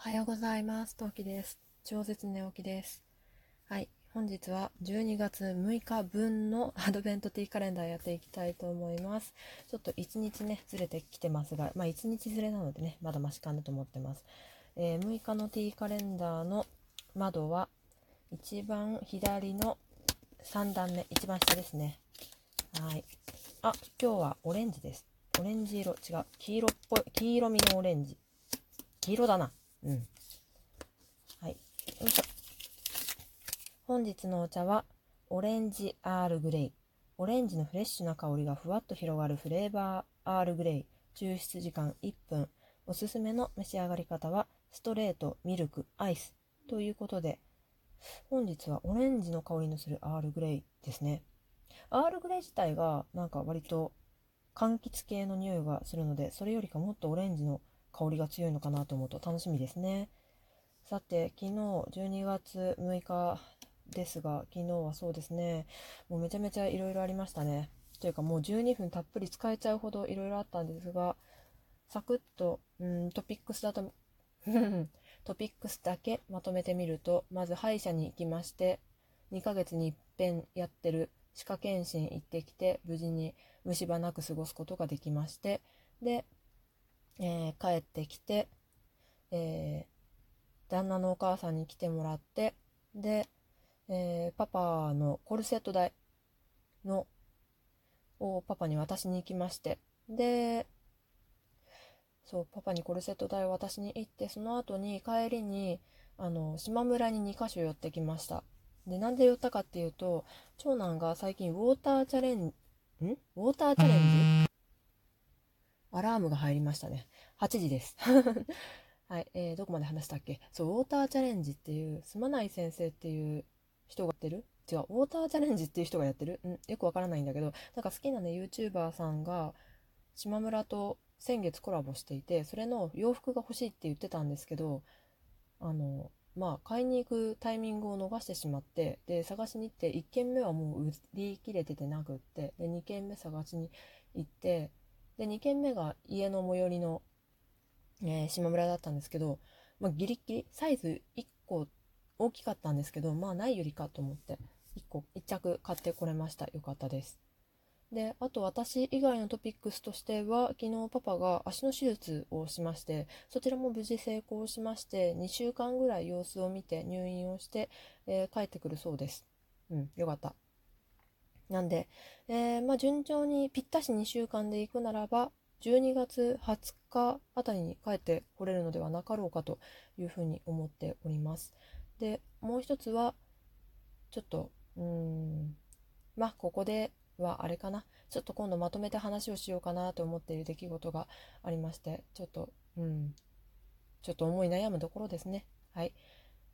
おはようございます。トウキです。超絶寝起きです。はい。本日は12月6日分のアドベントティーカレンダーやっていきたいと思います。ちょっと1日ね、ずれてきてますが、まあ1日ずれなのでね、まだマシかなと思ってます。えー、6日のティーカレンダーの窓は一番左の3段目、一番下ですね。はい。あ、今日はオレンジです。オレンジ色、違う。黄色っぽい、黄色みのオレンジ。黄色だな。うん。はい。よいしょ。本日のお茶は、オレンジアールグレイ。オレンジのフレッシュな香りがふわっと広がるフレーバーアールグレイ。抽出時間1分。おすすめの召し上がり方は、ストレート、ミルク、アイス。ということで、本日はオレンジの香りのするアールグレイですね。アールグレイ自体がなんか割と柑橘系の匂いがするので、それよりかもっとオレンジの香りが強いのかなと思うと楽しみですね。さて、昨日12月6日ですが、昨日はそうですね、もうめちゃめちゃいろいろありましたね。というかもう12分たっぷり使えちゃうほどいろいろあったんですが、サクッと、うん、トピックスだと、トピックスだけまとめてみると、まず歯医者に行きまして、2ヶ月に一遍やってる歯科検診行ってきて、無事に虫歯なく過ごすことができまして、で、えー、帰ってきて、えー、旦那のお母さんに来てもらって、で、えー、パパのコルセット代の、をパパに渡しに行きまして、で、そう、パパにコルセット代を渡しに行って、その後に帰りに、あの、島村に2カ所寄ってきました。で、なんで寄ったかっていうと、長男が最近ウォーターチャレンジ、ん？ウォーターチャレンジ？アラームが入りましたね。8時です。はい、えー、どこまで話したっけ？そう、ウォーターチャレンジっていう、すまない先生っていう人がやってる？違う、ウォーターチャレンジっていう人がやってる？んよくわからないんだけど、なんか好きなね、YouTuber さんが、島村と先月コラボしていて、それの洋服が欲しいって言ってたんですけど、あの、まあ、買いに行くタイミングを逃してしまって、で、探しに行って、1軒目はもう売り切れててなくって、で、2軒目探しに行って、で、2軒目が家の最寄りの、えー、島村だったんですけど、まあ、ギリギリ、サイズ1個大きかったんですけど、まあないよりかと思って、1個、1着買ってこれました。よかったです。で、あと私以外のトピックスとしては、昨日パパが足の手術をしまして、そちらも無事成功しまして、2週間ぐらい様子を見て入院をして、えー、帰ってくるそうです。うん、よかった。なんで、えー、まあ、順調にぴったし2週間で行くならば、12月20日あたりに帰ってこれるのではなかろうかというふうに思っております。で、もう一つは、ちょっと、うーん、まあ、ここではあれかな。ちょっと今度まとめて話をしようかなと思っている出来事がありまして、ちょっと、うん、ちょっと思い悩むところですね。はい。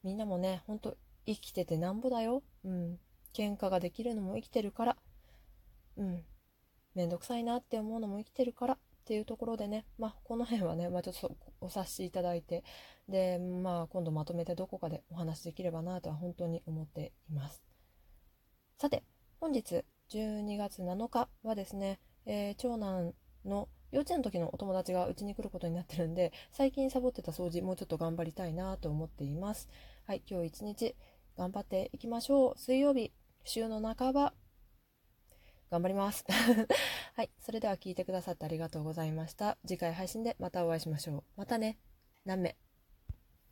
みんなもね、ほんと生きててなんぼだよ。うん。喧嘩ができるのも生きてるから、うん、めんどくさいなって思うのも生きてるからっていうところでね、まあ、この辺はね、まあ、ちょっとお察しいただいて、で、まあ、今度まとめてどこかでお話できればなとは本当に思っています。さて、本日12月7日はですね、えー、長男の幼稚園の時のお友達がうちに来ることになってるんで、最近サボってた掃除もうちょっと頑張りたいなと思っています。はい、今日一日頑張っていきましょう。水曜日、週の半ば、頑張ります。はい。それでは聞いてくださってありがとうございました。次回配信でまたお会いしましょう。またね。何名？